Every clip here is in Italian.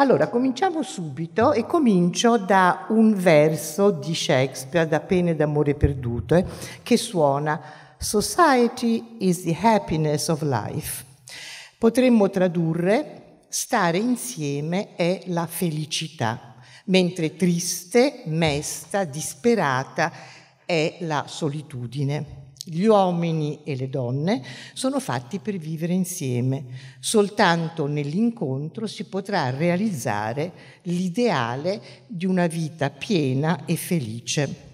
Allora, cominciamo subito e comincio da un verso di Shakespeare, da Pene d'amore perdute, che suona Society is the happiness of life. Potremmo tradurre stare insieme è la felicità, mentre triste, mesta, disperata è la solitudine. Gli uomini e le donne sono fatti per vivere insieme. Soltanto nell'incontro si potrà realizzare l'ideale di una vita piena e felice.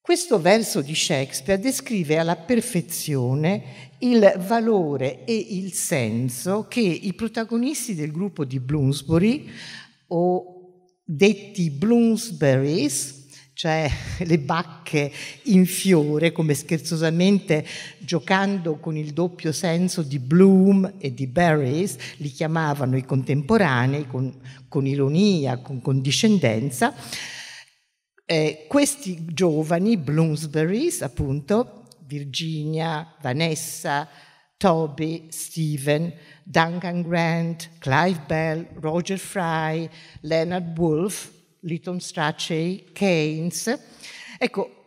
Questo verso di Shakespeare descrive alla perfezione il valore e il senso che i protagonisti del gruppo di Bloomsbury, o detti Bloomsburys, cioè le bacche in fiore, come scherzosamente giocando con il doppio senso di bloom e di berries, li chiamavano i contemporanei con, con ironia, con condiscendenza. Eh, questi giovani, Bloomsburys, appunto, Virginia, Vanessa, Toby, Stephen, Duncan Grant, Clive Bell, Roger Fry, Leonard Wolfe, Lytton Strachey, Keynes. Ecco,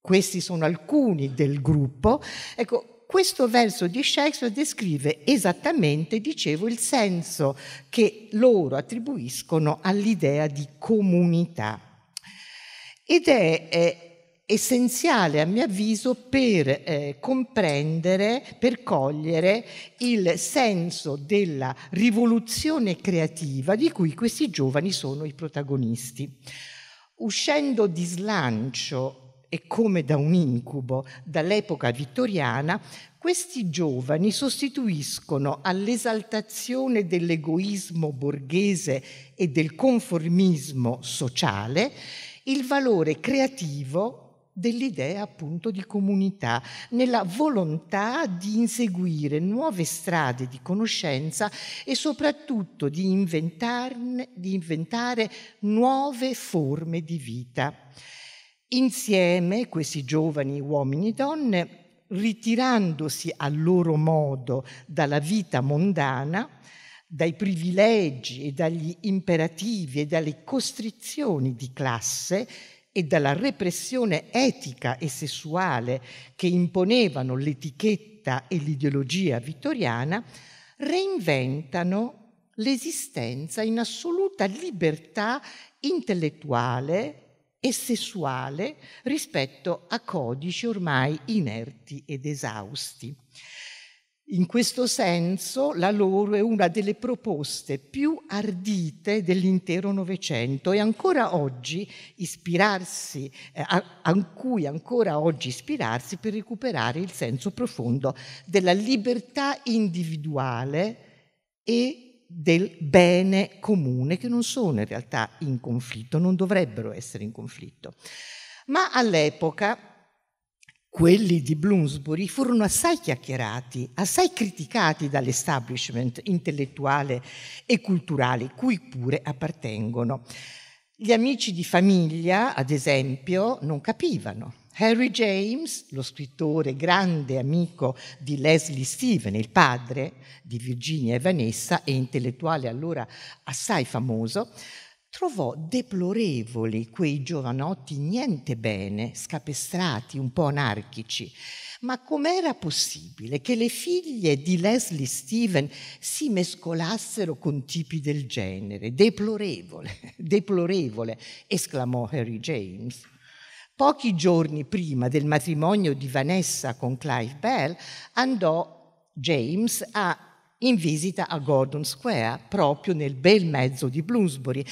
questi sono alcuni del gruppo. Ecco, questo verso di Shakespeare descrive esattamente, dicevo, il senso che loro attribuiscono all'idea di comunità. Ed è, è essenziale a mio avviso per eh, comprendere, per cogliere il senso della rivoluzione creativa di cui questi giovani sono i protagonisti. Uscendo di slancio e come da un incubo dall'epoca vittoriana, questi giovani sostituiscono all'esaltazione dell'egoismo borghese e del conformismo sociale il valore creativo dell'idea appunto di comunità, nella volontà di inseguire nuove strade di conoscenza e soprattutto di, di inventare nuove forme di vita. Insieme questi giovani uomini e donne, ritirandosi a loro modo dalla vita mondana, dai privilegi e dagli imperativi e dalle costrizioni di classe, e dalla repressione etica e sessuale che imponevano l'etichetta e l'ideologia vittoriana, reinventano l'esistenza in assoluta libertà intellettuale e sessuale rispetto a codici ormai inerti ed esausti. In questo senso la loro è una delle proposte più ardite dell'intero Novecento e ancora oggi ispirarsi, eh, a, a cui ancora oggi ispirarsi per recuperare il senso profondo della libertà individuale e del bene comune, che non sono in realtà in conflitto, non dovrebbero essere in conflitto. Ma all'epoca quelli di Bloomsbury furono assai chiacchierati, assai criticati dall'establishment intellettuale e culturale, cui pure appartengono. Gli amici di famiglia, ad esempio, non capivano. Harry James, lo scrittore grande amico di Leslie Stephen, il padre di Virginia e Vanessa e intellettuale allora assai famoso, trovò deplorevoli quei giovanotti niente bene, scapestrati, un po' anarchici. Ma com'era possibile che le figlie di Leslie Stephen si mescolassero con tipi del genere? Deplorevole, deplorevole, esclamò Harry James. Pochi giorni prima del matrimonio di Vanessa con Clive Bell andò James a in visita a Gordon Square, proprio nel bel mezzo di Bloomsbury,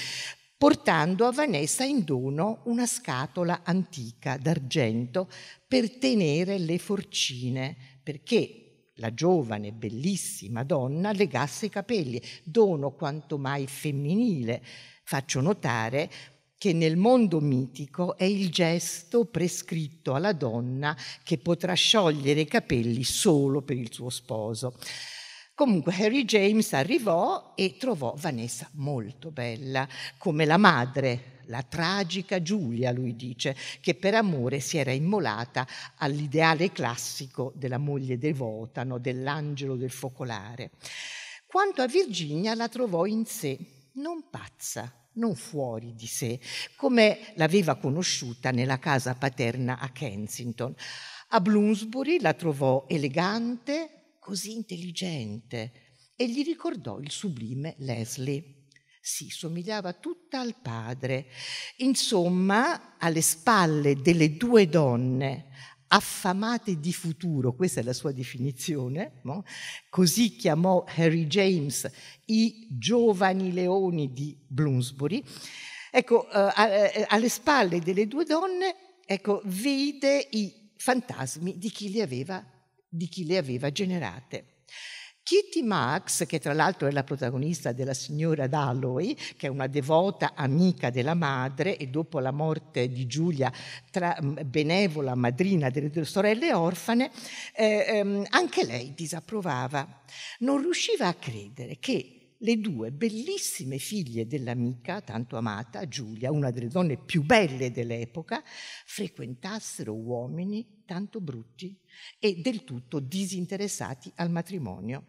portando a Vanessa in dono una scatola antica d'argento per tenere le forcine, perché la giovane, bellissima donna legasse i capelli, dono quanto mai femminile. Faccio notare che nel mondo mitico è il gesto prescritto alla donna che potrà sciogliere i capelli solo per il suo sposo. Comunque Harry James arrivò e trovò Vanessa molto bella, come la madre, la tragica Giulia, lui dice, che per amore si era immolata all'ideale classico della moglie devota, no? dell'angelo del focolare. Quanto a Virginia la trovò in sé, non pazza, non fuori di sé, come l'aveva conosciuta nella casa paterna a Kensington. A Bloomsbury la trovò elegante, così intelligente, e gli ricordò il sublime Leslie. Si somigliava tutta al padre. Insomma, alle spalle delle due donne affamate di futuro, questa è la sua definizione, no? così chiamò Harry James i giovani leoni di Bloomsbury. Ecco, eh, alle spalle delle due donne, ecco, vide i fantasmi di chi le aveva, di chi le aveva generate. Kitty Marx, che tra l'altro è la protagonista della signora Dalloway, che è una devota amica della madre e dopo la morte di Giulia tra, benevola madrina delle due sorelle orfane, eh, ehm, anche lei disapprovava. Non riusciva a credere che le due bellissime figlie dell'amica, tanto amata, Giulia, una delle donne più belle dell'epoca, frequentassero uomini tanto brutti e del tutto disinteressati al matrimonio.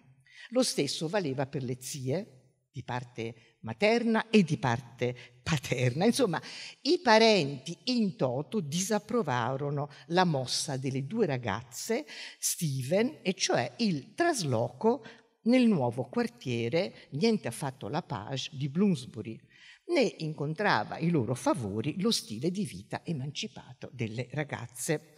Lo stesso valeva per le zie di parte materna e di parte paterna. Insomma, i parenti in toto disapprovarono la mossa delle due ragazze, Steven, e cioè il trasloco nel nuovo quartiere, niente affatto la page, di Bloomsbury. Ne incontrava i loro favori lo stile di vita emancipato delle ragazze.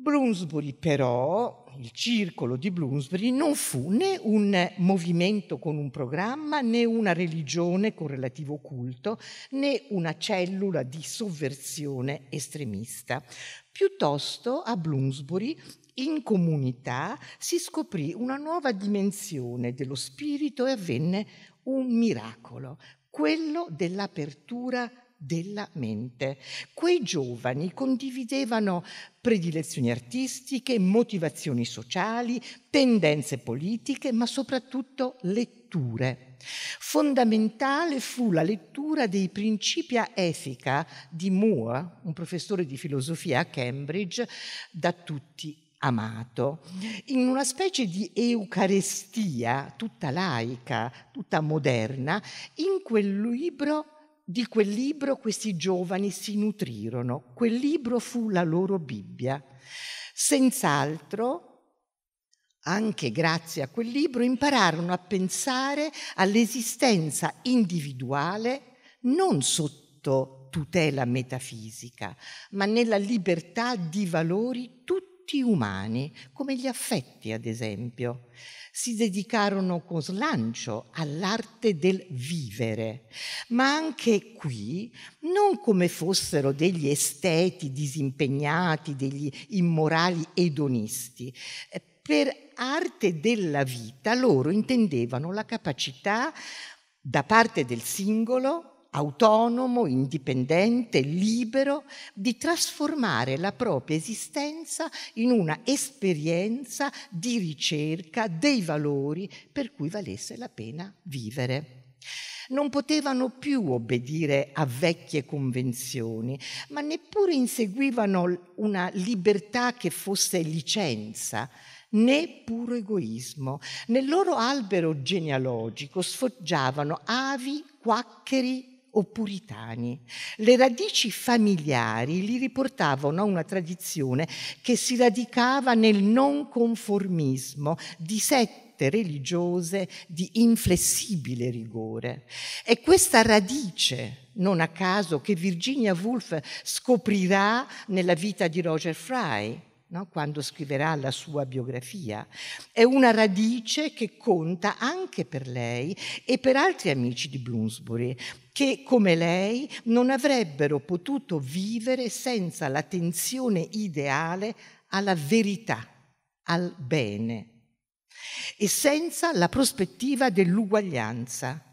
Bloomsbury però, il circolo di Bloomsbury, non fu né un movimento con un programma, né una religione con relativo culto, né una cellula di sovversione estremista. Piuttosto a Bloomsbury, in comunità, si scoprì una nuova dimensione dello spirito e avvenne un miracolo, quello dell'apertura della mente. Quei giovani condividevano predilezioni artistiche, motivazioni sociali, tendenze politiche, ma soprattutto letture. Fondamentale fu la lettura dei Principia Ethica di Moore, un professore di filosofia a Cambridge, da tutti amato, in una specie di eucarestia tutta laica, tutta moderna, in quel libro di quel libro questi giovani si nutrirono, quel libro fu la loro Bibbia. Senz'altro, anche grazie a quel libro, impararono a pensare all'esistenza individuale non sotto tutela metafisica, ma nella libertà di valori tutti umani, come gli affetti ad esempio si dedicarono con slancio all'arte del vivere, ma anche qui non come fossero degli esteti disimpegnati, degli immorali edonisti. Per arte della vita loro intendevano la capacità da parte del singolo autonomo, indipendente, libero, di trasformare la propria esistenza in una esperienza di ricerca dei valori per cui valesse la pena vivere. Non potevano più obbedire a vecchie convenzioni, ma neppure inseguivano una libertà che fosse licenza, né puro egoismo. Nel loro albero genealogico sfoggiavano avi, quaccheri o puritani. Le radici familiari li riportavano a una tradizione che si radicava nel non conformismo di sette religiose di inflessibile rigore. È questa radice, non a caso, che Virginia Woolf scoprirà nella vita di Roger Fry, no? quando scriverà la sua biografia. È una radice che conta anche per lei e per altri amici di Bloomsbury, che come lei non avrebbero potuto vivere senza l'attenzione ideale alla verità, al bene e senza la prospettiva dell'uguaglianza.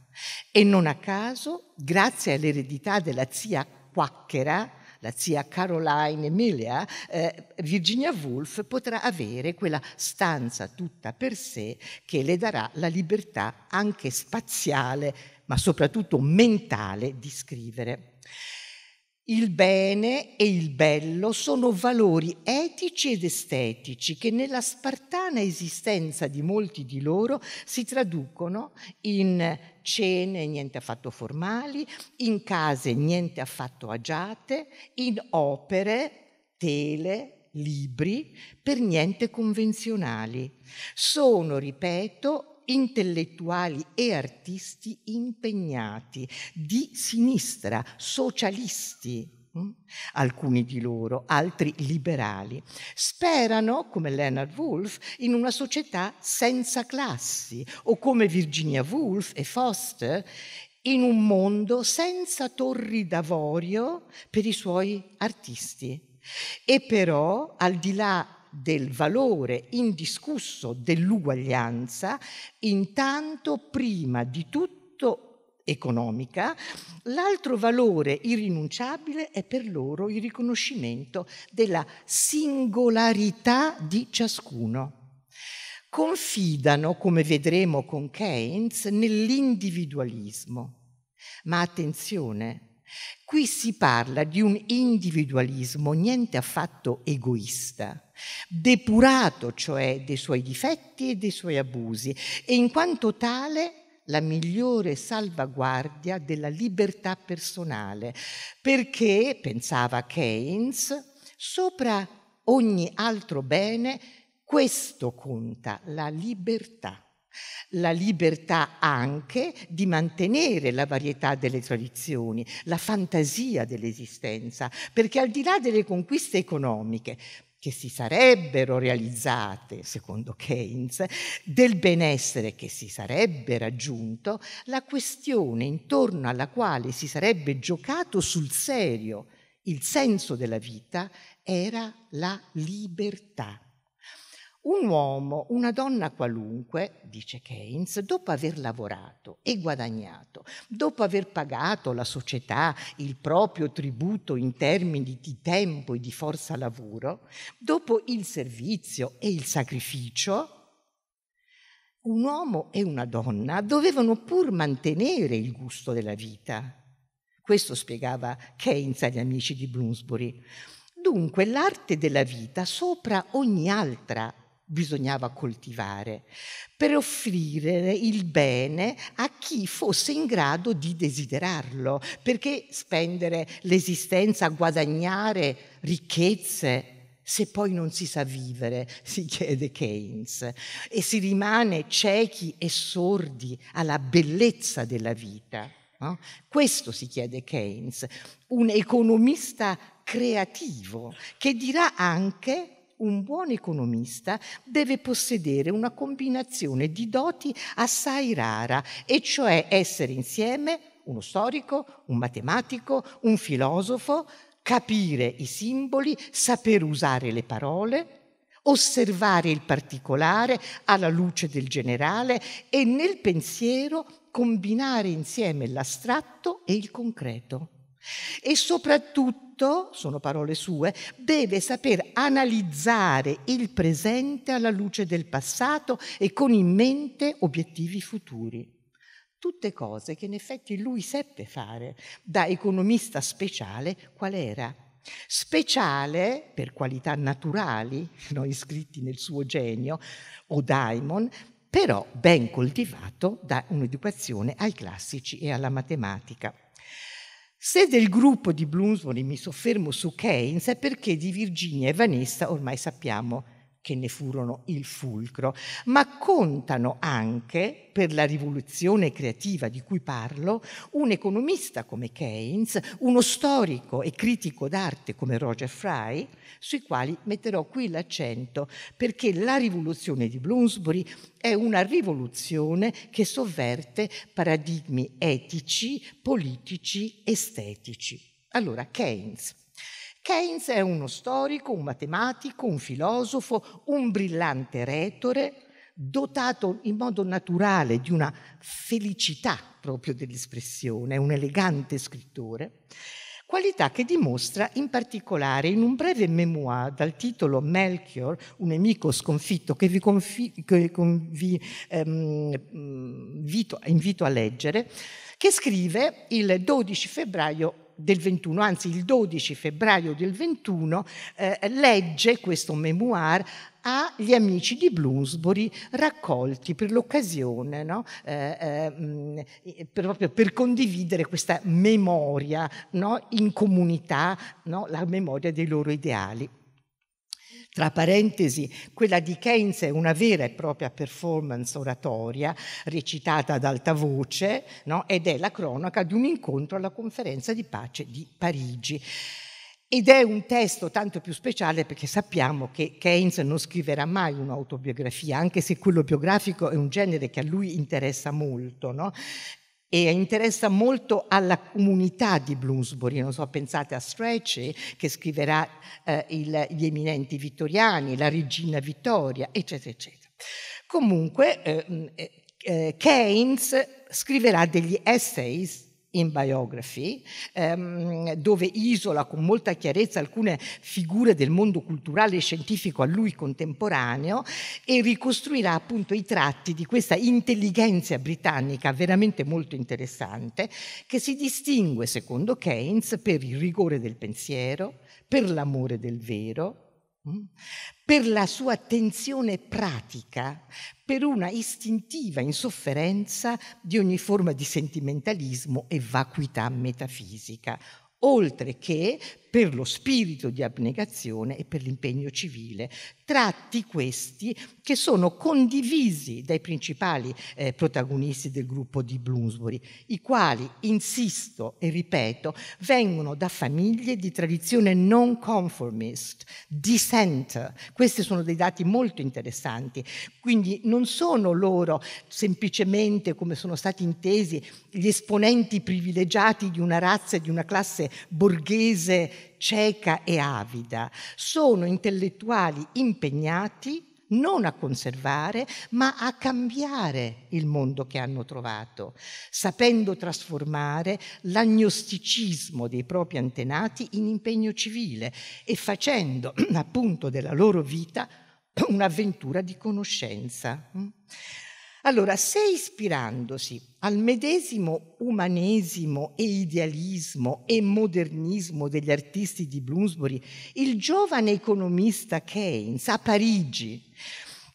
E non a caso, grazie all'eredità della zia quacchera, la zia Caroline Emilia, eh, Virginia Woolf potrà avere quella stanza tutta per sé che le darà la libertà anche spaziale, ma soprattutto mentale di scrivere. Il bene e il bello sono valori etici ed estetici che nella spartana esistenza di molti di loro si traducono in cene niente affatto formali, in case niente affatto agiate, in opere, tele, libri per niente convenzionali. Sono, ripeto, intellettuali e artisti impegnati di sinistra, socialisti? Alcuni di loro, altri liberali. Sperano, come Leonard Woolf, in una società senza classi o come Virginia Woolf e Foster in un mondo senza torri d'avorio per i suoi artisti. E però, al di là del valore indiscusso dell'uguaglianza, intanto prima di tutto economica, l'altro valore irrinunciabile è per loro il riconoscimento della singolarità di ciascuno. Confidano, come vedremo con Keynes, nell'individualismo. Ma attenzione, Qui si parla di un individualismo niente affatto egoista, depurato cioè dei suoi difetti e dei suoi abusi e in quanto tale la migliore salvaguardia della libertà personale, perché, pensava Keynes, sopra ogni altro bene questo conta, la libertà. La libertà anche di mantenere la varietà delle tradizioni, la fantasia dell'esistenza, perché al di là delle conquiste economiche che si sarebbero realizzate, secondo Keynes, del benessere che si sarebbe raggiunto, la questione intorno alla quale si sarebbe giocato sul serio il senso della vita era la libertà. Un uomo, una donna qualunque, dice Keynes, dopo aver lavorato e guadagnato, dopo aver pagato la società il proprio tributo in termini di tempo e di forza lavoro, dopo il servizio e il sacrificio, un uomo e una donna dovevano pur mantenere il gusto della vita. Questo spiegava Keynes agli amici di Bloomsbury. Dunque l'arte della vita sopra ogni altra bisognava coltivare per offrire il bene a chi fosse in grado di desiderarlo, perché spendere l'esistenza a guadagnare ricchezze se poi non si sa vivere, si chiede Keynes, e si rimane ciechi e sordi alla bellezza della vita. No? Questo si chiede Keynes, un economista creativo che dirà anche un buon economista deve possedere una combinazione di doti assai rara, e cioè essere insieme uno storico, un matematico, un filosofo, capire i simboli, saper usare le parole, osservare il particolare alla luce del generale e nel pensiero combinare insieme l'astratto e il concreto. E soprattutto tutto, sono parole sue, deve saper analizzare il presente alla luce del passato e con in mente obiettivi futuri. Tutte cose che in effetti lui seppe fare da economista speciale qual era? Speciale per qualità naturali, no, iscritti nel suo genio, o daimon, però ben coltivato da un'educazione ai classici e alla matematica. Se del gruppo di Bloomsbury mi soffermo su Keynes è perché di Virginia e Vanessa ormai sappiamo che ne furono il fulcro, ma contano anche, per la rivoluzione creativa di cui parlo, un economista come Keynes, uno storico e critico d'arte come Roger Fry, sui quali metterò qui l'accento, perché la rivoluzione di Bloomsbury è una rivoluzione che sovverte paradigmi etici, politici, estetici. Allora, Keynes. Keynes è uno storico, un matematico, un filosofo, un brillante retore, dotato in modo naturale di una felicità proprio dell'espressione, un elegante scrittore, qualità che dimostra in particolare in un breve memoir dal titolo Melchior, un nemico sconfitto, che vi, confi- che vi ehm, invito, invito a leggere, che scrive il 12 febbraio del 21, anzi il 12 febbraio del 21, eh, legge questo memoir agli amici di Bloomsbury raccolti per l'occasione, no? eh, eh, per, proprio per condividere questa memoria no? in comunità, no? la memoria dei loro ideali. Tra parentesi, quella di Keynes è una vera e propria performance oratoria recitata ad alta voce no? ed è la cronaca di un incontro alla conferenza di pace di Parigi. Ed è un testo tanto più speciale perché sappiamo che Keynes non scriverà mai un'autobiografia, anche se quello biografico è un genere che a lui interessa molto, no? E interessa molto alla comunità di Bloomsbury, non so, pensate a Strachey che scriverà eh, il, gli eminenti vittoriani, la regina Vittoria, eccetera, eccetera. Comunque eh, eh, Keynes scriverà degli essays in Biography, ehm, dove isola con molta chiarezza alcune figure del mondo culturale e scientifico a lui contemporaneo e ricostruirà appunto i tratti di questa intelligenza britannica veramente molto interessante, che si distingue, secondo Keynes, per il rigore del pensiero, per l'amore del vero? Per la sua attenzione pratica, per una istintiva insofferenza di ogni forma di sentimentalismo e vacuità metafisica, oltre che per lo spirito di abnegazione e per l'impegno civile. Tratti questi che sono condivisi dai principali eh, protagonisti del gruppo di Bloomsbury, i quali, insisto e ripeto, vengono da famiglie di tradizione non conformist, dissenter. Questi sono dei dati molto interessanti. Quindi non sono loro semplicemente, come sono stati intesi, gli esponenti privilegiati di una razza e di una classe borghese cieca e avida, sono intellettuali impegnati non a conservare, ma a cambiare il mondo che hanno trovato, sapendo trasformare l'agnosticismo dei propri antenati in impegno civile e facendo appunto della loro vita un'avventura di conoscenza. Allora, se ispirandosi al medesimo umanesimo e idealismo e modernismo degli artisti di Bloomsbury, il giovane economista Keynes a Parigi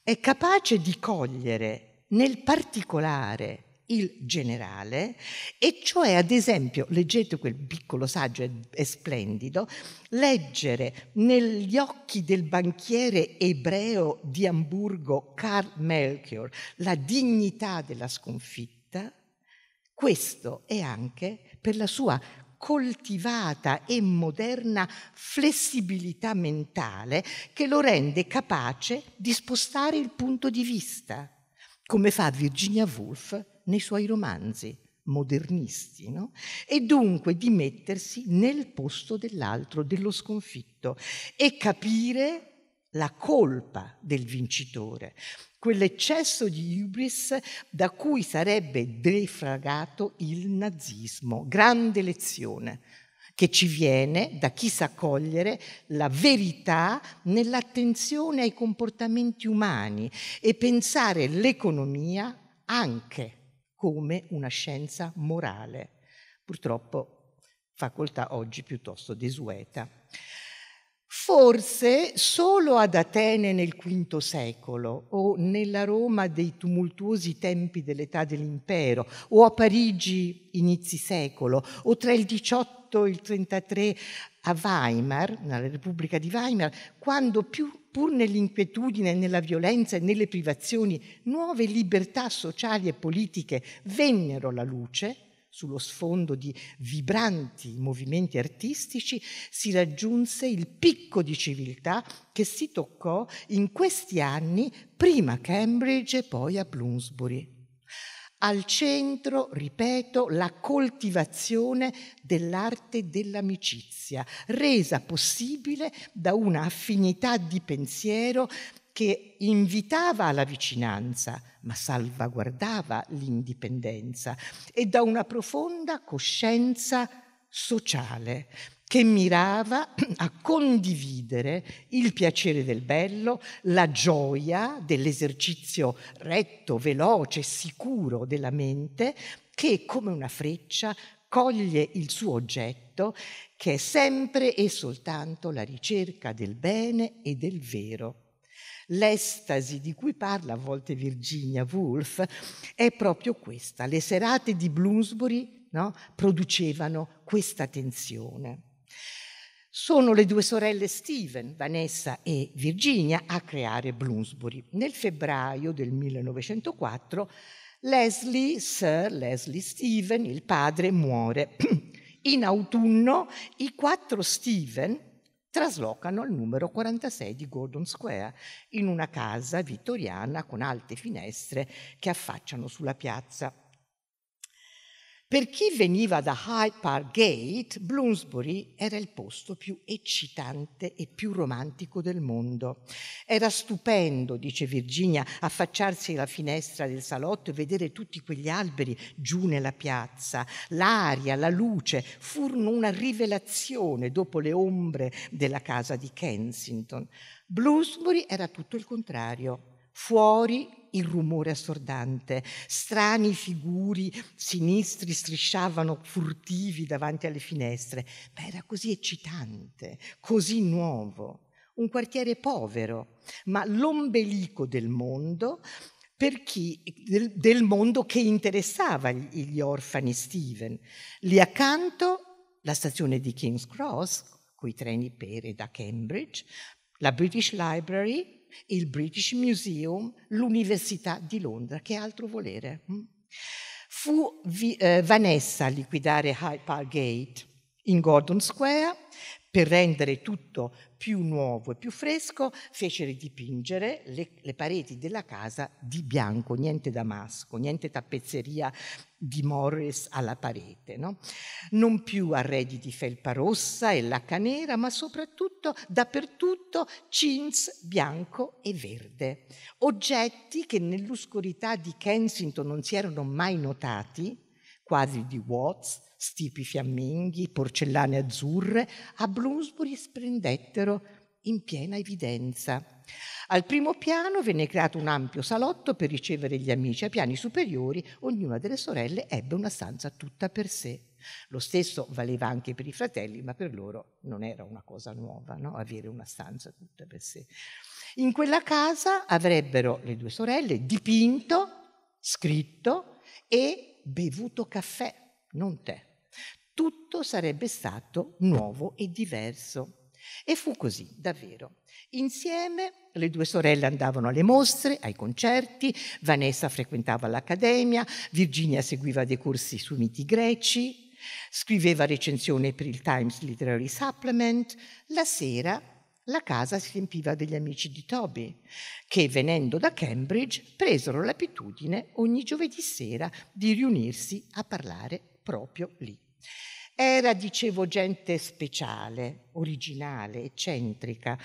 è capace di cogliere nel particolare il generale, e cioè ad esempio, leggete quel piccolo saggio, è, è splendido, leggere negli occhi del banchiere ebreo di Amburgo Karl Melchior la dignità della sconfitta, questo è anche per la sua coltivata e moderna flessibilità mentale che lo rende capace di spostare il punto di vista, come fa Virginia Woolf nei suoi romanzi modernisti, no? e dunque di mettersi nel posto dell'altro, dello sconfitto, e capire la colpa del vincitore, quell'eccesso di hubris da cui sarebbe defragato il nazismo. Grande lezione che ci viene da chi sa cogliere la verità nell'attenzione ai comportamenti umani e pensare l'economia anche come una scienza morale, purtroppo facoltà oggi piuttosto desueta. Forse solo ad Atene nel V secolo o nella Roma dei tumultuosi tempi dell'età dell'impero o a Parigi inizi secolo o tra il 18 e il 33 a Weimar, nella Repubblica di Weimar, quando più pur nell'inquietudine, nella violenza e nelle privazioni, nuove libertà sociali e politiche vennero alla luce, sullo sfondo di vibranti movimenti artistici, si raggiunse il picco di civiltà che si toccò in questi anni, prima a Cambridge e poi a Bloomsbury. Al centro, ripeto, la coltivazione dell'arte dell'amicizia, resa possibile da una affinità di pensiero che invitava alla vicinanza, ma salvaguardava l'indipendenza, e da una profonda coscienza sociale che mirava a condividere il piacere del bello, la gioia dell'esercizio retto, veloce, sicuro della mente, che come una freccia coglie il suo oggetto che è sempre e soltanto la ricerca del bene e del vero. L'estasi di cui parla a volte Virginia Woolf è proprio questa. Le serate di Bloomsbury no, producevano questa tensione. Sono le due sorelle Steven, Vanessa e Virginia, a creare Bloomsbury. Nel febbraio del 1904 Leslie, Sir Leslie Steven, il padre, muore. In autunno i quattro Steven traslocano al numero 46 di Gordon Square, in una casa vittoriana con alte finestre che affacciano sulla piazza. Per chi veniva da Hyde Park Gate, Bloomsbury era il posto più eccitante e più romantico del mondo. Era stupendo, dice Virginia, affacciarsi alla finestra del salotto e vedere tutti quegli alberi giù nella piazza. L'aria, la luce furono una rivelazione dopo le ombre della casa di Kensington. Bloomsbury era tutto il contrario. Fuori il rumore assordante, strani figuri sinistri strisciavano furtivi davanti alle finestre, ma era così eccitante, così nuovo. Un quartiere povero, ma l'ombelico del mondo per chi, del, del mondo che interessava gli, gli orfani Steven. Lì accanto la stazione di King's Cross, coi treni per e da Cambridge, la British Library, il British Museum, l'Università di Londra, che altro volere. Mm? Fu eh, Vanessa a liquidare Hyde Park Gate in Gordon Square per rendere tutto più nuovo e più fresco, fece dipingere le, le, pareti della casa di bianco, niente damasco, niente tappezzeria di Morris alla parete. No? Non più arredi di felpa rossa e lacca nera, ma soprattutto dappertutto chintz bianco e verde. Oggetti che nell'oscurità di Kensington non si erano mai notati, quadri di Watts, stipi fiamminghi, porcellane azzurre, a Bloomsbury splendettero in piena evidenza. Al primo piano venne creato un ampio salotto per ricevere gli amici. Ai piani superiori ognuna delle sorelle ebbe una stanza tutta per sé. Lo stesso valeva anche per i fratelli, ma per loro non era una cosa nuova, no? avere una stanza tutta per sé. In quella casa avrebbero le due sorelle dipinto, scritto e bevuto caffè, non tè tutto sarebbe stato nuovo e diverso. E fu così, davvero. Insieme le due sorelle andavano alle mostre, ai concerti, Vanessa frequentava l'accademia, Virginia seguiva dei corsi sui miti greci, scriveva recensioni per il Times Literary Supplement. La sera la casa si riempiva degli amici di Toby, che venendo da Cambridge presero l'abitudine ogni giovedì sera di riunirsi a parlare proprio lì. Era, dicevo, gente speciale, originale, eccentrica,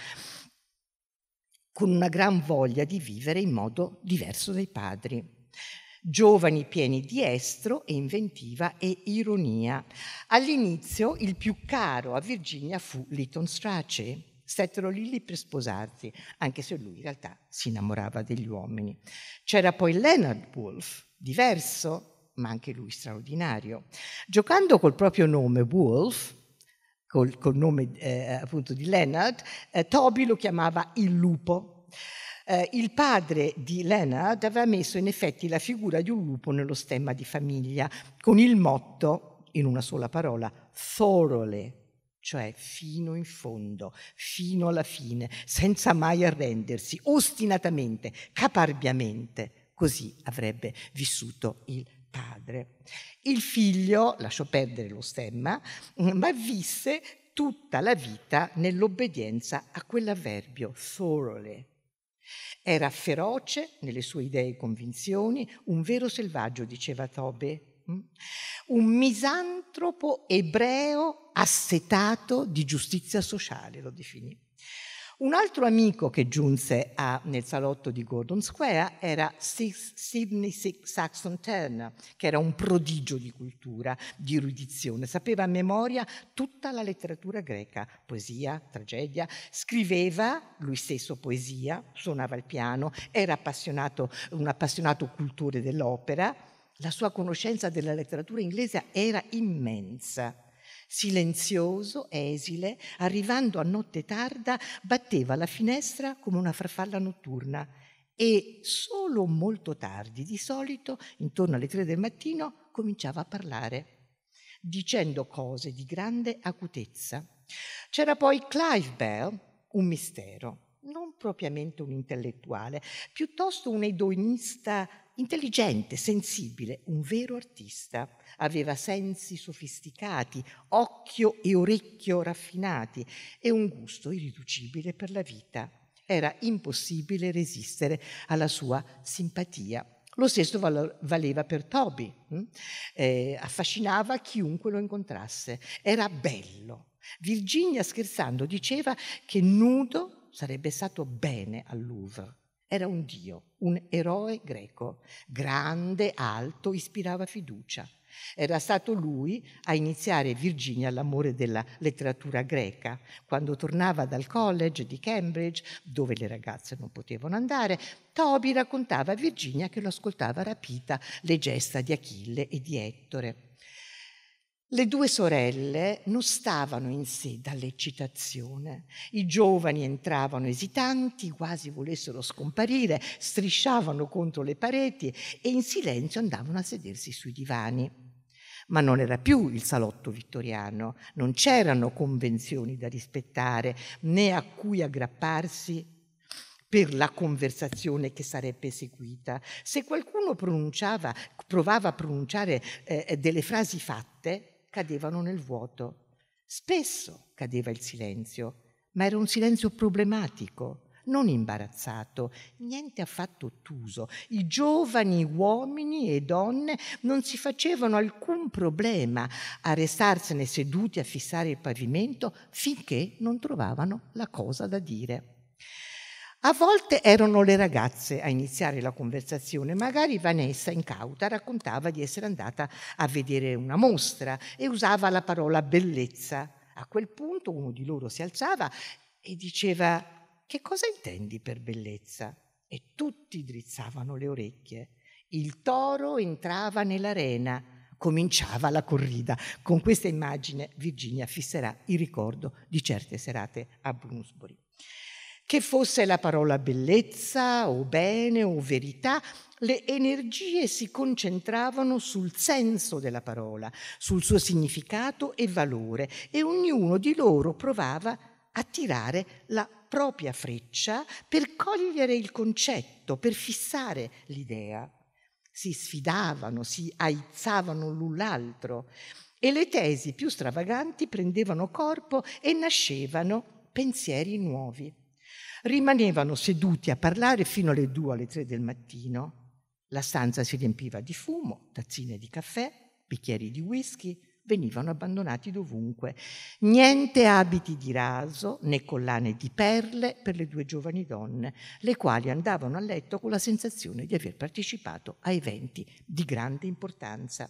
con una gran voglia di vivere in modo diverso dai padri. Giovani pieni di estro e inventiva e ironia. All'inizio il più caro a Virginia fu Lytton Strachey. Stettero lì lì per sposarsi, anche se lui in realtà si innamorava degli uomini. C'era poi Leonard Woolf, diverso, ma anche lui straordinario. Giocando col proprio nome Wolf, col, col nome eh, appunto di Leonard, eh, Toby lo chiamava il lupo. Eh, il padre di Leonard aveva messo in effetti la figura di un lupo nello stemma di famiglia, con il motto, in una sola parola, thoroughly, cioè fino in fondo, fino alla fine, senza mai arrendersi, ostinatamente, caparbiamente. Così avrebbe vissuto il padre. Il figlio lasciò perdere lo stemma, ma visse tutta la vita nell'obbedienza a quell'avverbio, thoroughly. Era feroce nelle sue idee e convinzioni, un vero selvaggio, diceva Tobe, mm? un misantropo ebreo assetato di giustizia sociale, lo definì. Un altro amico che giunse a, nel salotto di Gordon Square era Sidney Saxon Turner, che era un prodigio di cultura, di erudizione, sapeva a memoria tutta la letteratura greca, poesia, tragedia, scriveva lui stesso poesia, suonava il piano, era appassionato, un appassionato cultore dell'opera, la sua conoscenza della letteratura inglese era immensa. Silenzioso, esile, arrivando a notte tarda, batteva la finestra come una farfalla notturna e solo molto tardi, di solito, intorno alle tre del mattino, cominciava a parlare, dicendo cose di grande acutezza. C'era poi Clive Bell, un mistero, non propriamente un intellettuale, piuttosto un edonista intelligente, sensibile, un vero artista. Aveva sensi sofisticati, occhio e orecchio raffinati e un gusto irriducibile per la vita. Era impossibile resistere alla sua simpatia. Lo stesso valeva per Toby, hm? eh, affascinava chiunque lo incontrasse, era bello. Virginia scherzando diceva che nudo sarebbe stato bene al Louvre. Era un dio, un eroe greco, grande, alto, ispirava fiducia. Era stato lui a iniziare Virginia all'amore della letteratura greca. Quando tornava dal college di Cambridge, dove le ragazze non potevano andare, Toby raccontava a Virginia che lo ascoltava rapita le gesta di Achille e di Ettore. Le due sorelle non stavano in sé dall'eccitazione. I giovani entravano esitanti, quasi volessero scomparire, strisciavano contro le pareti e in silenzio andavano a sedersi sui divani. Ma non era più il salotto vittoriano, non c'erano convenzioni da rispettare né a cui aggrapparsi per la conversazione che sarebbe seguita. Se qualcuno provava a pronunciare eh, delle frasi fatte, cadevano nel vuoto. Spesso cadeva il silenzio, ma era un silenzio problematico, non imbarazzato, niente affatto ottuso. I giovani uomini e donne non si facevano alcun problema a restarsene seduti a fissare il pavimento finché non trovavano la cosa da dire. A volte erano le ragazze a iniziare la conversazione, magari Vanessa, incauta, raccontava di essere andata a vedere una mostra e usava la parola bellezza. A quel punto uno di loro si alzava e diceva che cosa intendi per bellezza? E tutti drizzavano le orecchie. Il toro entrava nell'arena, cominciava la corrida. Con questa immagine Virginia fisserà il ricordo di certe serate a Bloomsbury. Che fosse la parola bellezza o bene o verità, le energie si concentravano sul senso della parola, sul suo significato e valore e ognuno di loro provava a tirare la propria freccia per cogliere il concetto, per fissare l'idea. Si sfidavano, si aizzavano l'un l'altro e le tesi più stravaganti prendevano corpo e nascevano pensieri nuovi rimanevano seduti a parlare fino alle due o alle tre del mattino. La stanza si riempiva di fumo, tazzine di caffè, bicchieri di whisky, venivano abbandonati dovunque. Niente abiti di raso né collane di perle per le due giovani donne, le quali andavano a letto con la sensazione di aver partecipato a eventi di grande importanza.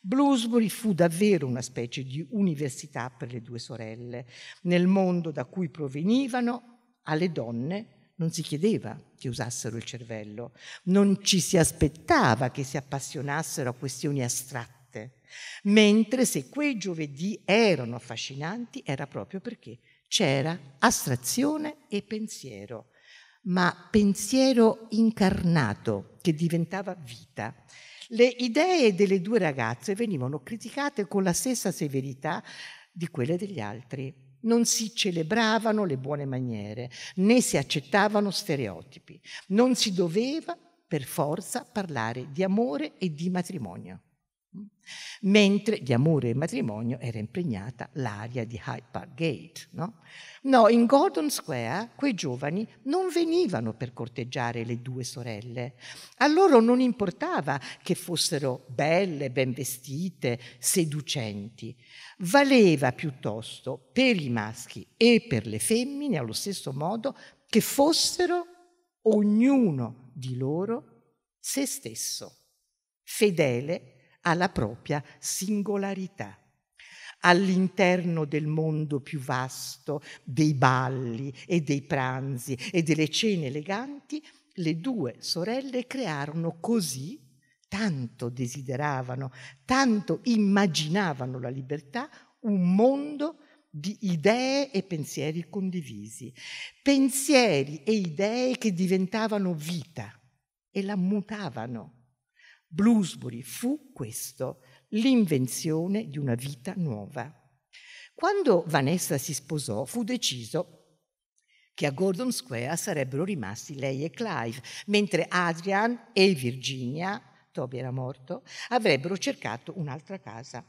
Bloomsbury fu davvero una specie di università per le due sorelle. Nel mondo da cui provenivano alle donne non si chiedeva che usassero il cervello, non ci si aspettava che si appassionassero a questioni astratte, mentre se quei giovedì erano affascinanti era proprio perché c'era astrazione e pensiero, ma pensiero incarnato che diventava vita. Le idee delle due ragazze venivano criticate con la stessa severità di quelle degli altri non si celebravano le buone maniere, né si accettavano stereotipi. Non si doveva per forza parlare di amore e di matrimonio. Mentre di amore e matrimonio era impregnata l'aria di Hyde Park Gate. No? no, in Gordon Square quei giovani non venivano per corteggiare le due sorelle. A loro non importava che fossero belle, ben vestite, seducenti. Valeva piuttosto per i maschi e per le femmine allo stesso modo che fossero ognuno di loro se stesso, fedele alla propria singolarità. All'interno del mondo più vasto, dei balli e dei pranzi e delle cene eleganti, le due sorelle crearono così tanto desideravano, tanto immaginavano la libertà, un mondo di idee e pensieri condivisi, pensieri e idee che diventavano vita e la mutavano. Bloomsbury fu questo, l'invenzione di una vita nuova. Quando Vanessa si sposò fu deciso che a Gordon Square sarebbero rimasti lei e Clive, mentre Adrian e Virginia, Toby era morto, avrebbero cercato un'altra casa.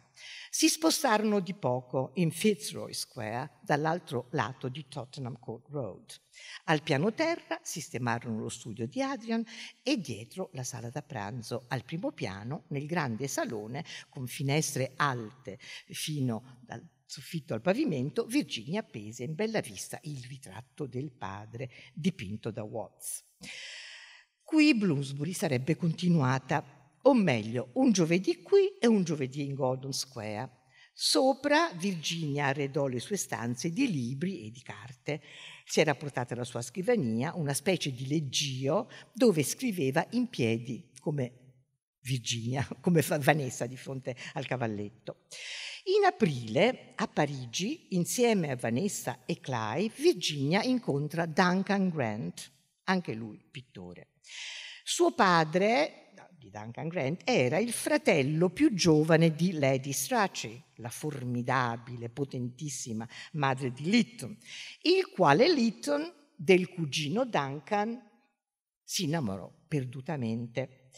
Si spostarono di poco in Fitzroy Square, dall'altro lato di Tottenham Court Road. Al piano terra sistemarono lo studio di Adrian e dietro la sala da pranzo. Al primo piano, nel grande salone, con finestre alte fino dal soffitto al pavimento, Virginia appese in bella vista il ritratto del padre dipinto da Watts. Qui Bloomsbury sarebbe continuata, o meglio, un giovedì qui e un giovedì in Gordon Square. Sopra Virginia arredò le sue stanze di libri e di carte. Si era portata alla sua scrivania una specie di leggio dove scriveva in piedi, come Virginia, come Vanessa di fronte al cavalletto. In aprile, a Parigi, insieme a Vanessa e Clive, Virginia incontra Duncan Grant, anche lui pittore. Suo padre, di Duncan Grant, era il fratello più giovane di Lady Strachey, la formidabile, potentissima madre di Lytton, il quale Lytton, del cugino Duncan, si innamorò perdutamente.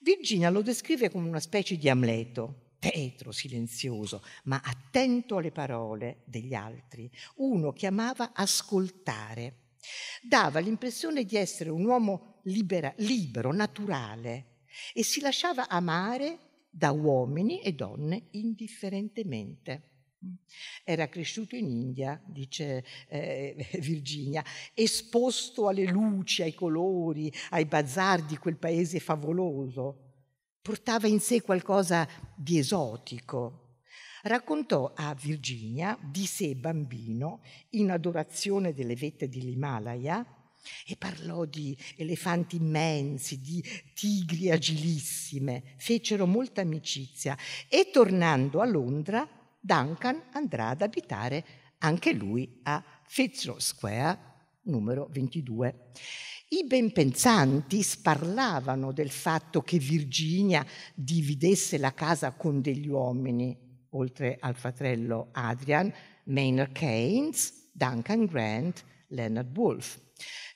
Virginia lo descrive come una specie di Amleto, tetro, silenzioso, ma attento alle parole degli altri, uno che amava ascoltare. Dava l'impressione di essere un uomo libera, libero, naturale e si lasciava amare da uomini e donne indifferentemente. Era cresciuto in India, dice eh, Virginia, esposto alle luci, ai colori, ai bazar di quel paese favoloso portava in sé qualcosa di esotico. Raccontò a Virginia di sé bambino in adorazione delle vette dell'Himalaya e parlò di elefanti immensi, di tigri agilissime. Fecero molta amicizia e tornando a Londra, Duncan andrà ad abitare anche lui a Fitzroy Square numero 22. I benpensanti sparlavano del fatto che Virginia dividesse la casa con degli uomini, oltre al fratello Adrian, Maynard Keynes, Duncan Grant, Leonard Wolfe.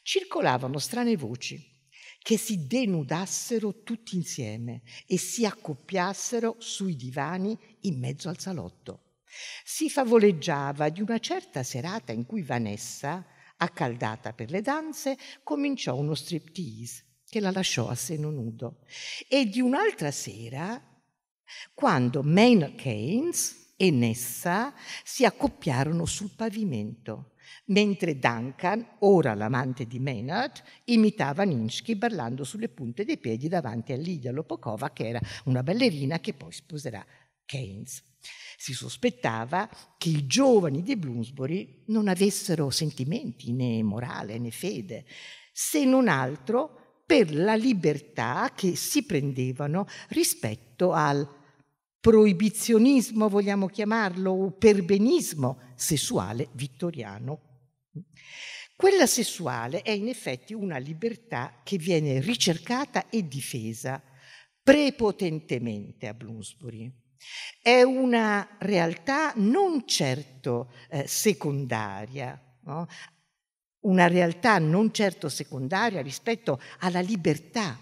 Circolavano strane voci che si denudassero tutti insieme e si accoppiassero sui divani in mezzo al salotto. Si favoleggiava di una certa serata in cui Vanessa accaldata per le danze, cominciò uno striptease che la lasciò a seno nudo. E di un'altra sera, quando Maynard Keynes e Nessa si accoppiarono sul pavimento, mentre Duncan, ora l'amante di Maynard, imitava Ninsky ballando sulle punte dei piedi davanti a Lidia Lopokova, che era una ballerina che poi sposerà Keynes. Si sospettava che i giovani di Bloomsbury non avessero sentimenti né morale né fede, se non altro per la libertà che si prendevano rispetto al proibizionismo, vogliamo chiamarlo, o perbenismo sessuale vittoriano. Quella sessuale è in effetti una libertà che viene ricercata e difesa prepotentemente a Bloomsbury. È una realtà non certo eh, secondaria, no? una realtà non certo secondaria rispetto alla libertà,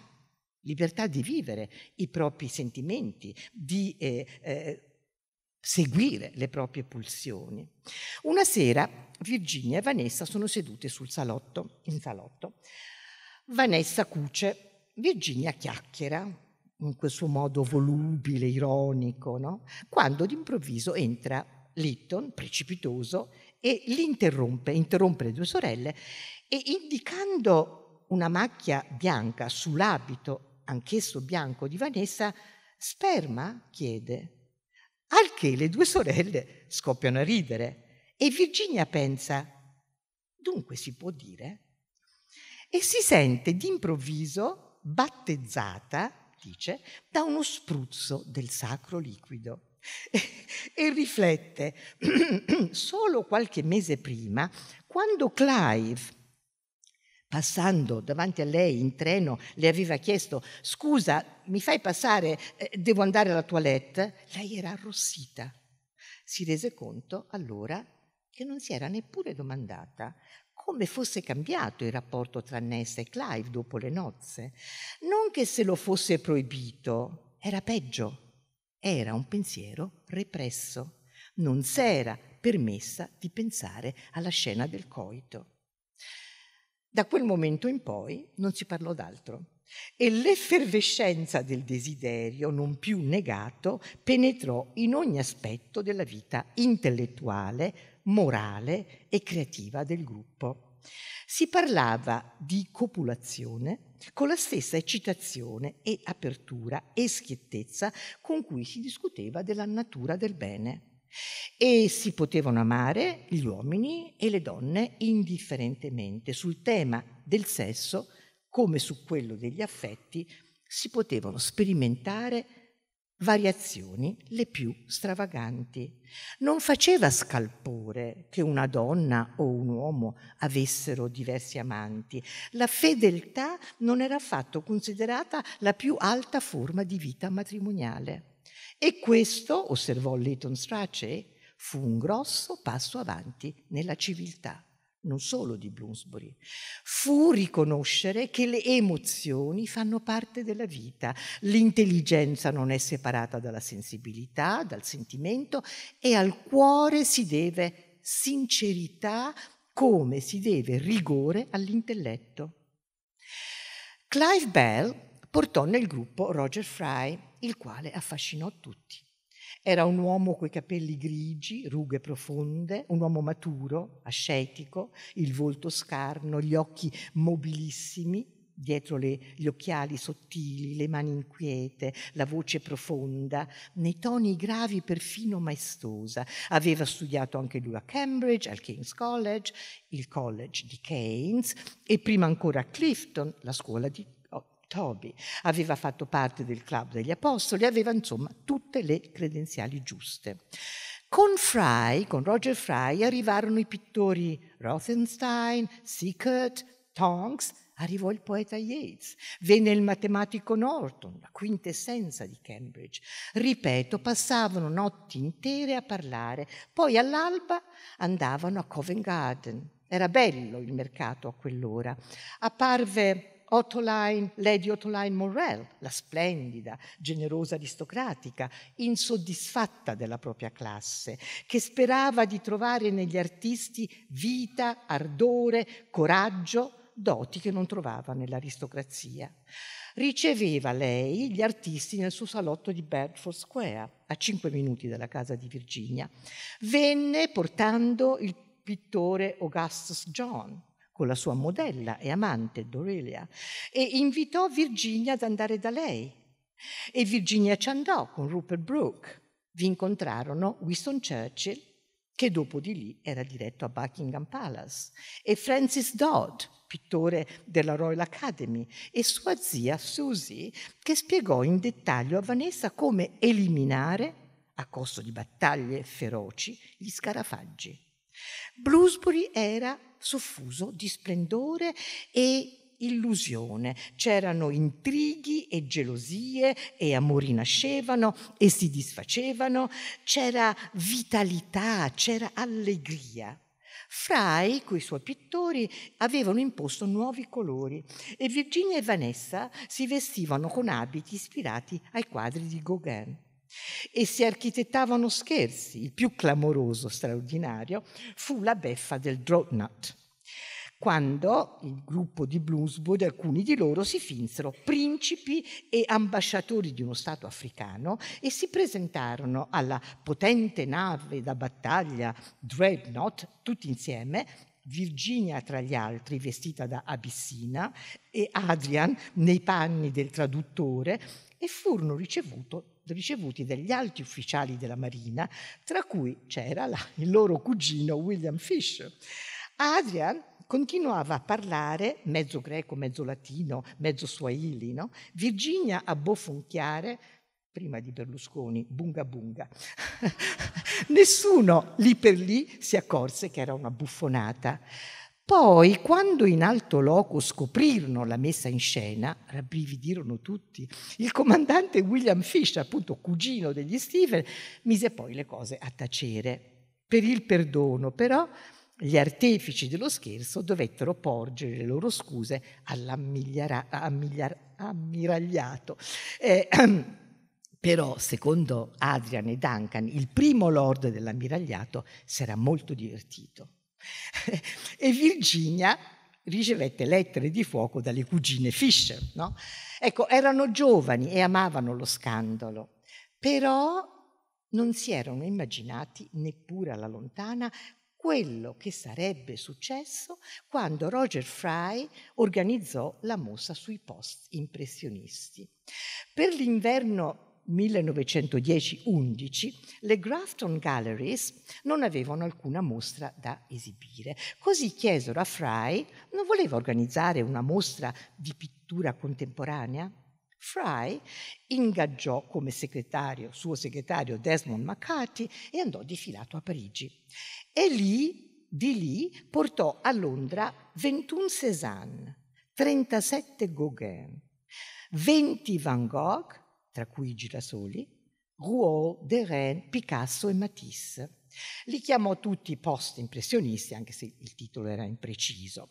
libertà di vivere i propri sentimenti, di eh, eh, seguire le proprie pulsioni. Una sera Virginia e Vanessa sono sedute sul salotto, in salotto. Vanessa cuce, Virginia chiacchiera, in quel suo modo volubile, ironico, no? quando d'improvviso entra Litton, precipitoso, e li interrompe, interrompe le due sorelle e indicando una macchia bianca sull'abito, anch'esso bianco di Vanessa, sperma? chiede. Al che le due sorelle scoppiano a ridere e Virginia pensa, dunque si può dire? E si sente d'improvviso battezzata dice, da uno spruzzo del sacro liquido. e riflette solo qualche mese prima, quando Clive, passando davanti a lei in treno, le aveva chiesto scusa, mi fai passare, eh, devo andare alla toilette, lei era arrossita. Si rese conto allora che non si era neppure domandata come fosse cambiato il rapporto tra Nessa e Clive dopo le nozze. Non che se lo fosse proibito, era peggio. Era un pensiero represso. Non s'era permessa di pensare alla scena del coito. Da quel momento in poi non si parlò d'altro e l'effervescenza del desiderio non più negato penetrò in ogni aspetto della vita intellettuale, morale e creativa del gruppo. Si parlava di copulazione con la stessa eccitazione e apertura e schiettezza con cui si discuteva della natura del bene. E si potevano amare gli uomini e le donne indifferentemente. Sul tema del sesso, come su quello degli affetti, si potevano sperimentare variazioni le più stravaganti. Non faceva scalpore che una donna o un uomo avessero diversi amanti. La fedeltà non era affatto considerata la più alta forma di vita matrimoniale. E questo, osservò Leighton Strachey, fu un grosso passo avanti nella civiltà, non solo di Bloomsbury. Fu riconoscere che le emozioni fanno parte della vita, l'intelligenza non è separata dalla sensibilità, dal sentimento e al cuore si deve sincerità come si deve rigore all'intelletto. Clive Bell portò nel gruppo Roger Fry, il quale affascinò tutti. Era un uomo coi capelli grigi, rughe profonde, un uomo maturo, ascetico, il volto scarno, gli occhi mobilissimi, dietro le, gli occhiali sottili, le mani inquiete, la voce profonda, nei toni gravi perfino maestosa. Aveva studiato anche lui a Cambridge, al King's College, il college di Keynes e prima ancora a Clifton, la scuola di Toby, aveva fatto parte del club degli apostoli, aveva insomma tutte le credenziali giuste. Con Fry, con Roger Fry, arrivarono i pittori Rothenstein, Sickert, Tonks, arrivò il poeta Yeats, venne il matematico Norton, la quintessenza di Cambridge. Ripeto, passavano notti intere a parlare, poi all'alba andavano a Covent Garden. Era bello il mercato a quell'ora. Apparve Ottoline, Lady Ottoline Morrell, la splendida, generosa aristocratica, insoddisfatta della propria classe, che sperava di trovare negli artisti vita, ardore, coraggio, doti che non trovava nell'aristocrazia. Riceveva lei gli artisti nel suo salotto di Bedford Square, a cinque minuti dalla casa di Virginia. Venne portando il pittore Augustus John, con la sua modella e amante Dorelia e invitò Virginia ad andare da lei. E Virginia ci andò con Rupert Brooke. Vi incontrarono Winston Churchill, che dopo di lì era diretto a Buckingham Palace, e Francis Dodd, pittore della Royal Academy, e sua zia Susie, che spiegò in dettaglio a Vanessa come eliminare, a costo di battaglie feroci, gli scarafaggi. Bloomsbury era soffuso di splendore e illusione. C'erano intrighi e gelosie e amori nascevano e si disfacevano, c'era vitalità, c'era allegria. Fry, coi suoi pittori, avevano imposto nuovi colori e Virginia e Vanessa si vestivano con abiti ispirati ai quadri di Gauguin e si architettavano scherzi. Il più clamoroso, straordinario, fu la beffa del Dreadnought, quando il gruppo di Bloomsbury, alcuni di loro, si finsero principi e ambasciatori di uno Stato africano e si presentarono alla potente nave da battaglia Dreadnought, tutti insieme, Virginia tra gli altri, vestita da Abissina, e Adrian nei panni del traduttore, e furono ricevuti dagli alti ufficiali della Marina, tra cui c'era là il loro cugino William Fish. Adrian continuava a parlare, mezzo greco, mezzo latino, mezzo swahili, no? Virginia a bofonchiare, prima di Berlusconi, bunga bunga. Nessuno lì per lì si accorse che era una buffonata. Poi, quando in alto loco scoprirono la messa in scena, rabbrividirono tutti. Il comandante William Fish, appunto cugino degli Stephen, mise poi le cose a tacere. Per il perdono, però, gli artefici dello scherzo dovettero porgere le loro scuse all'ammiragliato. Eh, però, secondo Adrian e Duncan, il primo lord dell'ammiragliato si era molto divertito e Virginia ricevette lettere di fuoco dalle cugine Fisher. No? Ecco, erano giovani e amavano lo scandalo, però non si erano immaginati neppure alla lontana quello che sarebbe successo quando Roger Fry organizzò la mostra sui post impressionisti. Per l'inverno 1910-11 le Grafton Galleries non avevano alcuna mostra da esibire. Così chiesero a Fry, non voleva organizzare una mostra di pittura contemporanea? Fry ingaggiò come segretario, suo segretario Desmond McCarthy e andò difilato a Parigi. E lì, di lì, portò a Londra 21 Cézanne, 37 Gauguin, 20 Van Gogh, tra cui i girasoli, Rouault, Derain, Picasso e Matisse. Li chiamò tutti post-impressionisti, anche se il titolo era impreciso.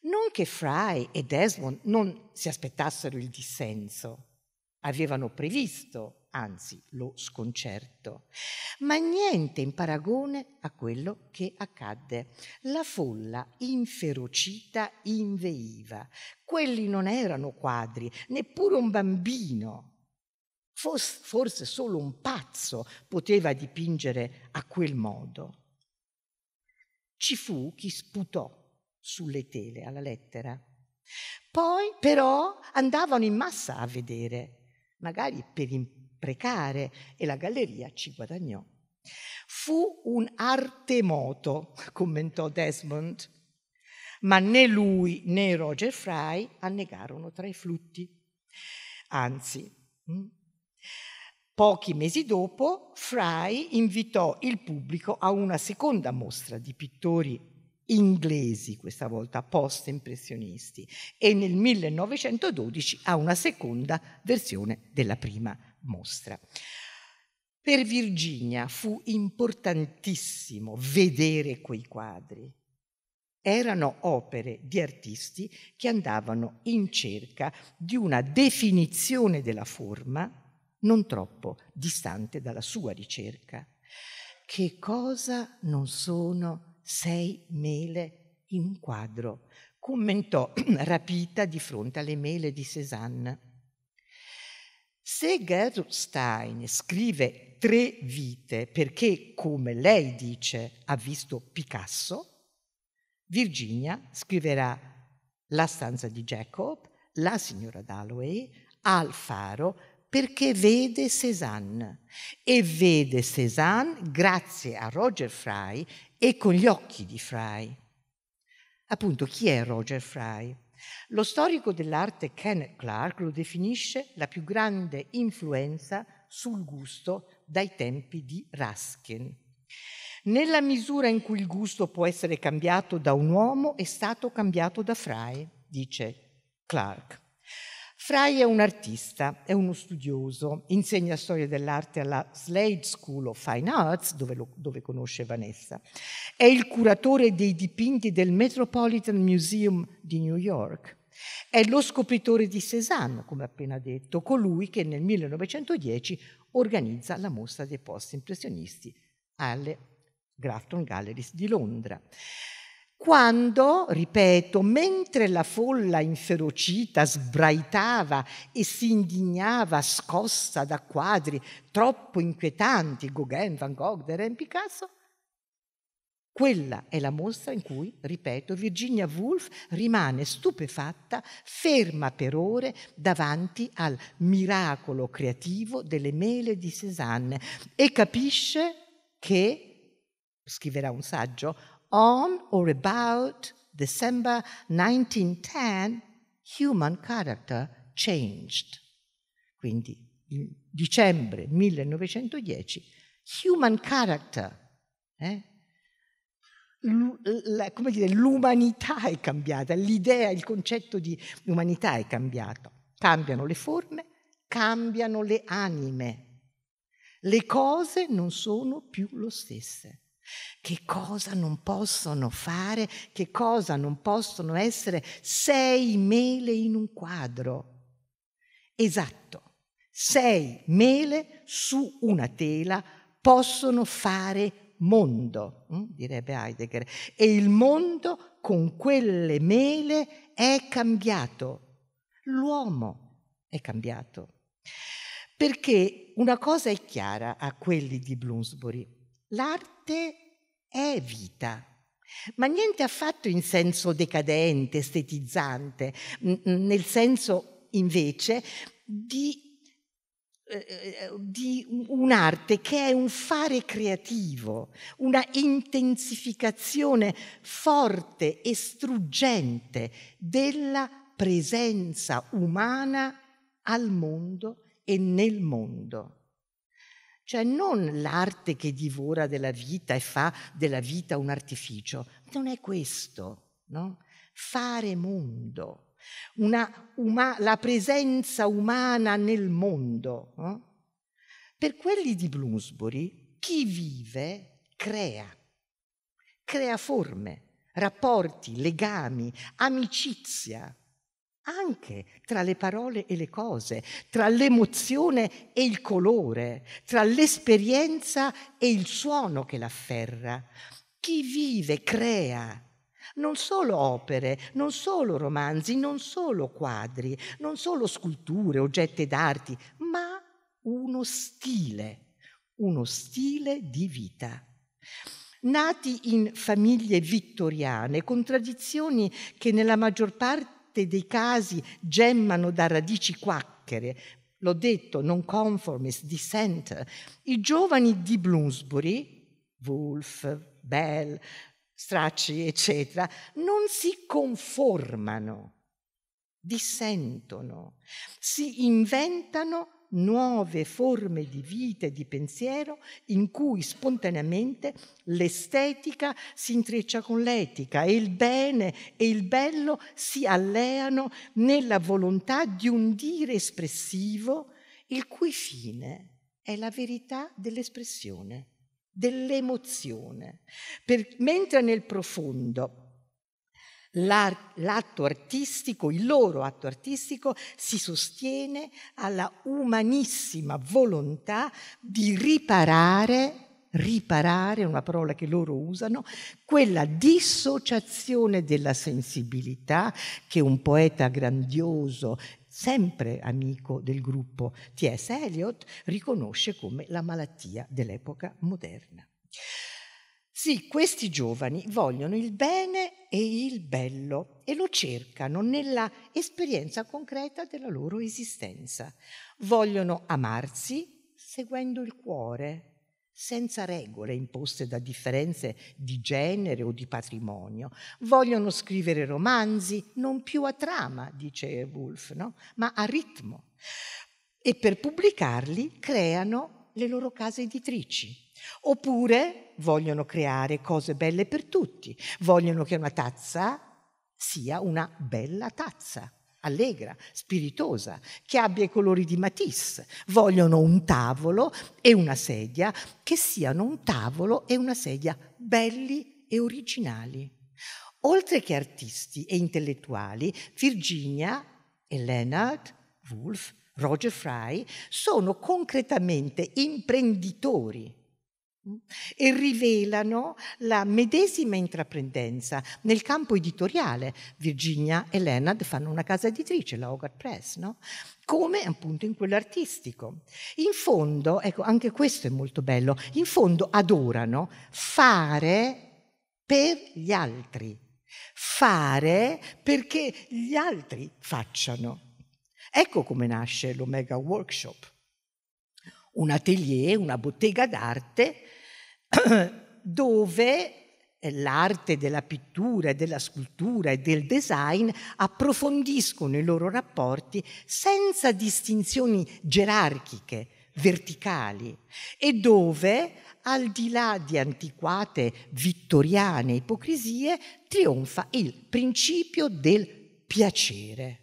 Non che Fry e Desmond non si aspettassero il dissenso, avevano previsto, anzi, lo sconcerto, ma niente in paragone a quello che accadde. La folla inferocita inveiva. Quelli non erano quadri, neppure un bambino Forse solo un pazzo poteva dipingere a quel modo. Ci fu chi sputò sulle tele alla lettera. Poi però andavano in massa a vedere, magari per imprecare, e la galleria ci guadagnò. Fu un arte moto, commentò Desmond, ma né lui né Roger Fry annegarono tra i flutti. Anzi, hm, Pochi mesi dopo, Fry invitò il pubblico a una seconda mostra di pittori inglesi, questa volta post-impressionisti, e nel 1912 a una seconda versione della prima mostra. Per Virginia fu importantissimo vedere quei quadri. Erano opere di artisti che andavano in cerca di una definizione della forma non troppo distante dalla sua ricerca. Che cosa non sono sei mele in un quadro? commentò rapita di fronte alle mele di Cézanne. Se Gertrude Stein scrive tre vite perché, come lei dice, ha visto Picasso, Virginia scriverà La stanza di Jacob, La signora Dalloway, Al faro, perché vede Cézanne e vede Cézanne grazie a Roger Fry e con gli occhi di Fry. Appunto, chi è Roger Fry? Lo storico dell'arte Kenneth Clark lo definisce la più grande influenza sul gusto dai tempi di Ruskin. Nella misura in cui il gusto può essere cambiato da un uomo è stato cambiato da Fry, dice Clark. Fry è un artista, è uno studioso, insegna storia dell'arte alla Slade School of Fine Arts, dove, lo, dove, conosce Vanessa. È il curatore dei dipinti del Metropolitan Museum di New York. È lo scopritore di Cézanne, come appena detto, colui che nel 1910 organizza la mostra dei post impressionisti alle Grafton Galleries di Londra quando, ripeto, mentre la folla inferocita sbraitava e si indignava scossa da quadri troppo inquietanti, Gauguin, Van Gogh, Derain, Picasso, quella è la mostra in cui, ripeto, Virginia Woolf rimane stupefatta, ferma per ore davanti al miracolo creativo delle mele di Cézanne e capisce che, scriverà un saggio, on or about December 1910, human character changed. Quindi, in dicembre 1910, human character, eh? come dire, l'umanità è cambiata, l'idea, il concetto di umanità è cambiato. Cambiano le forme, cambiano le anime. Le cose non sono più lo stesse. Che cosa non possono fare, che cosa non possono essere sei mele in un quadro. Esatto, sei mele su una tela possono fare mondo, hm, direbbe Heidegger, e il mondo con quelle mele è cambiato. L'uomo è cambiato. Perché una cosa è chiara a quelli di Bloomsbury, l'arte è vita, ma niente affatto in senso decadente, estetizzante, nel senso invece di eh, di un'arte che è un fare creativo, una intensificazione forte e struggente della presenza umana al mondo e nel mondo. Cioè non l'arte che divora della vita e fa della vita un artificio, non è questo, no? Fare mondo uma, la presenza umana nel mondo. Eh? Per quelli di Bloomsbury, chi vive crea, crea forme, rapporti, legami, amicizia, anche tra le parole e le cose, tra l'emozione e il colore, tra l'esperienza e il suono che l'afferra. Chi vive crea, non solo opere, non solo romanzi, non solo quadri, non solo sculture, oggetti d'arte, ma uno stile, uno stile di vita. Nati in famiglie vittoriane, con tradizioni che nella maggior parte dei casi gemmano da radici quacchere, l'ho detto, non conformist, dissent, i giovani di Bloomsbury, Woolf, Bell, stracci, eccetera, non si conformano, dissentono, si inventano nuove forme di vita e di pensiero in cui spontaneamente l'estetica si intreccia con l'etica e il bene e il bello si alleano nella volontà di un dire espressivo il cui fine è la verità dell'espressione dell'emozione, per, mentre nel profondo l'atto artistico, il loro atto artistico si sostiene alla umanissima volontà di riparare, riparare, una parola che loro usano, quella dissociazione della sensibilità che un poeta grandioso sempre amico del gruppo T.S. Eliot, riconosce come la malattia dell'epoca moderna. Sì, questi giovani vogliono il bene e il bello e lo cercano nella esperienza concreta della loro esistenza. Vogliono amarsi seguendo il cuore, senza regole imposte da differenze di genere o di patrimonio. Vogliono scrivere romanzi non più a trama, dice Woolf, no? ma a ritmo. E per pubblicarli creano le loro case editrici. Oppure vogliono creare cose belle per tutti, vogliono che una tazza sia una bella tazza allegra, spiritosa, che abbia i colori di Matisse. Vogliono un tavolo e una sedia che siano un tavolo e una sedia belli e originali. Oltre che artisti e intellettuali, Virginia e Leonard, Woolf, Roger Fry sono concretamente imprenditori e rivelano la medesima intraprendenza nel campo editoriale. Virginia e Leonard fanno una casa editrice, la Hogarth Press, no? come appunto in quello artistico. In fondo, ecco, anche questo è molto bello, in fondo adorano fare per gli altri, fare perché gli altri facciano. Ecco come nasce l'Omega Workshop un atelier, una bottega d'arte dove l'arte della pittura e della scultura e del design approfondiscono i loro rapporti senza distinzioni gerarchiche, verticali, e dove, al di là di antiquate vittoriane ipocrisie, trionfa il principio del piacere.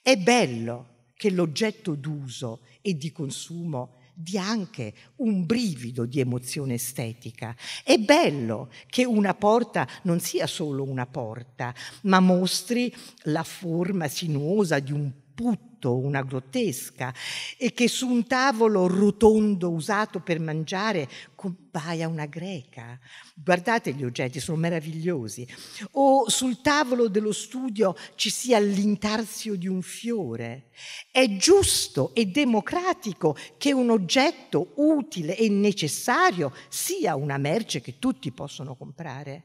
È bello che l'oggetto d'uso e di consumo dia anche un brivido di emozione estetica. È bello che una porta non sia solo una porta, ma mostri la forma sinuosa di un putto, una grottesca, e che su un tavolo rotondo usato per mangiare compaia una greca. Guardate gli oggetti, sono meravigliosi. O sul tavolo dello studio ci sia l'intarsio di un fiore. È giusto e democratico che un oggetto utile e necessario sia una merce che tutti possono comprare.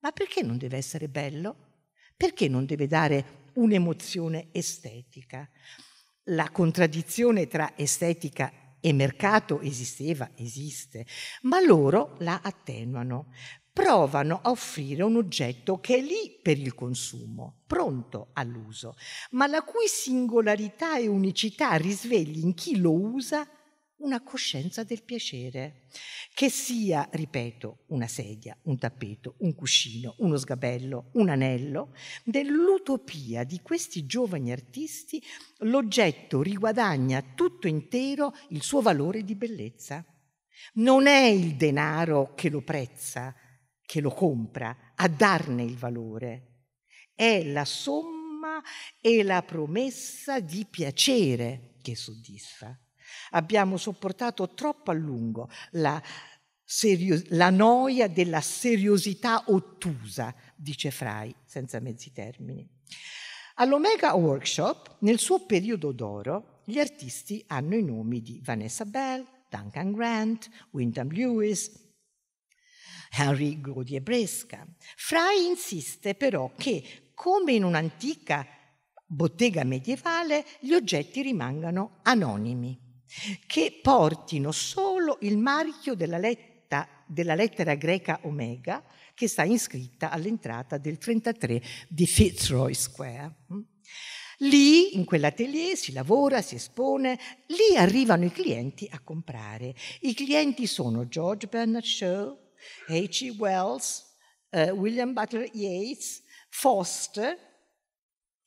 Ma perché non deve essere bello? Perché non deve dare un'emozione estetica. La contraddizione tra estetica e mercato esisteva, esiste, ma loro la attenuano, provano a offrire un oggetto che è lì per il consumo, pronto all'uso, ma la cui singolarità e unicità risvegli in chi lo usa una coscienza del piacere, che sia, ripeto, una sedia, un tappeto, un cuscino, uno sgabello, un anello, nell'utopia di questi giovani artisti l'oggetto riguadagna tutto intero il suo valore di bellezza. Non è il denaro che lo prezza, che lo compra, a darne il valore, è la somma e la promessa di piacere che soddisfa. Abbiamo sopportato troppo a lungo la, serio- la noia della seriosità ottusa, dice Fry, senza mezzi termini. All'Omega Workshop, nel suo periodo d'oro, gli artisti hanno i nomi di Vanessa Bell, Duncan Grant, Wyndham Lewis, Henry Godier Bresca. Fry insiste però che, come in un'antica bottega medievale, gli oggetti rimangano anonimi che portino solo il marchio della, letta, della lettera greca omega che sta iscritta all'entrata del 33 di Fitzroy Square. Lì, in quell'atelier, si lavora, si espone, lì arrivano i clienti a comprare. I clienti sono George Bernard Shaw, H.G. Wells, uh, William Butler Yeats, Foster,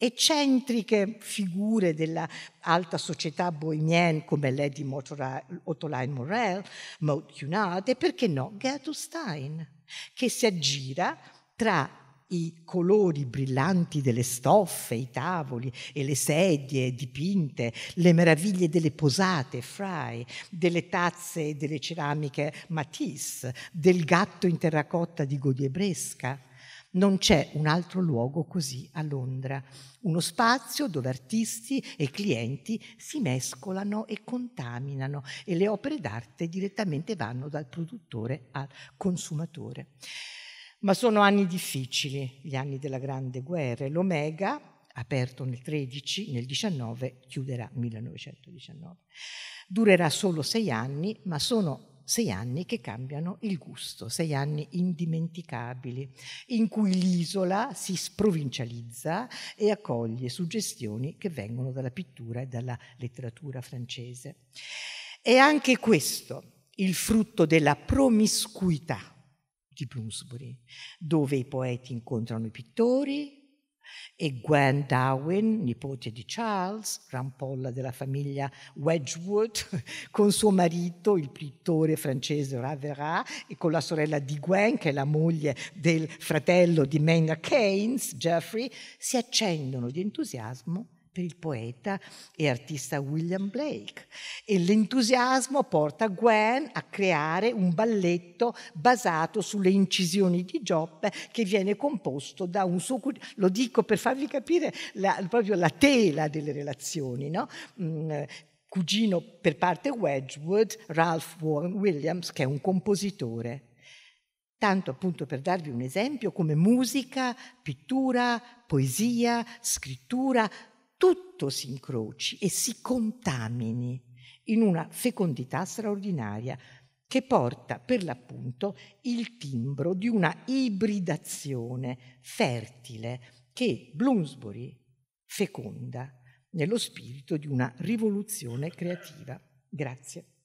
eccentriche figure dell'alta società bohemienne come Lady Ottoline Morel, Maud Cunard e perché no Gertrude Stein, che si aggira tra i colori brillanti delle stoffe, i tavoli e le sedie dipinte, le meraviglie delle posate Fry, delle tazze e delle ceramiche Matisse, del gatto in terracotta di Godier Bresca. Non c'è un altro luogo così a Londra, uno spazio dove artisti e clienti si mescolano e contaminano e le opere d'arte direttamente vanno dal produttore al consumatore. Ma sono anni difficili, gli anni della Grande Guerra l'Omega, aperto nel 13, nel 19, chiuderà 1919. Durerà solo sei anni, ma sono sei anni che cambiano il gusto, sei anni indimenticabili, in cui l'isola si sprovincializza e accoglie suggestioni che vengono dalla pittura e dalla letteratura francese. È anche questo il frutto della promiscuità di Bloomsbury, dove i poeti incontrano i pittori, e Gwen Darwin, nipote di Charles, rampolla della famiglia Wedgwood, con suo marito, il pittore francese Ravera, e con la sorella di Gwen, che è la moglie del fratello di Maynard Keynes, Geoffrey, si accendono di entusiasmo per il poeta e artista William Blake e l'entusiasmo porta Gwen a creare un balletto basato sulle incisioni di Giobbe che viene composto da un suo lo dico per farvi capire la, proprio la tela delle relazioni no? mm, cugino per parte Wedgwood Ralph Warren Williams che è un compositore Tanto appunto per darvi un esempio come musica, pittura, poesia, scrittura, tutto si incroci e si contamini in una fecondità straordinaria. che porta per l'appunto il timbro di una ibridazione fertile che Bloomsbury feconda nello spirito di una rivoluzione creativa. Grazie.